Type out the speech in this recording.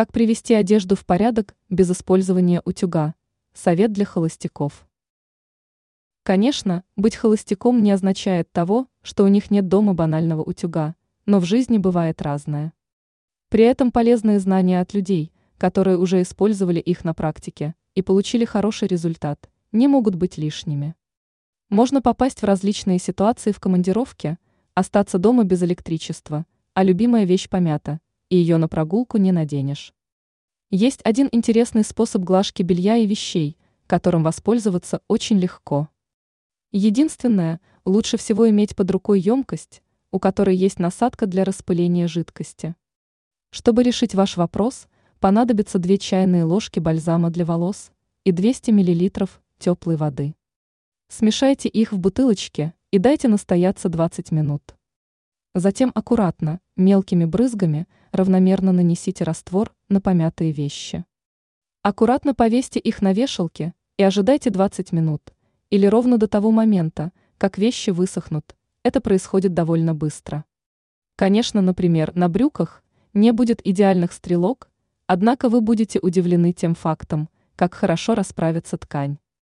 Как привести одежду в порядок без использования утюга? Совет для холостяков. Конечно, быть холостяком не означает того, что у них нет дома банального утюга, но в жизни бывает разное. При этом полезные знания от людей, которые уже использовали их на практике и получили хороший результат, не могут быть лишними. Можно попасть в различные ситуации в командировке, остаться дома без электричества, а любимая вещь помята – и ее на прогулку не наденешь. Есть один интересный способ глажки белья и вещей, которым воспользоваться очень легко. Единственное, лучше всего иметь под рукой емкость, у которой есть насадка для распыления жидкости. Чтобы решить ваш вопрос, понадобится 2 чайные ложки бальзама для волос и 200 мл теплой воды. Смешайте их в бутылочке и дайте настояться 20 минут. Затем аккуратно, мелкими брызгами, равномерно нанесите раствор на помятые вещи. Аккуратно повесьте их на вешалке и ожидайте 20 минут, или ровно до того момента, как вещи высохнут. Это происходит довольно быстро. Конечно, например, на брюках не будет идеальных стрелок, однако вы будете удивлены тем фактом, как хорошо расправится ткань.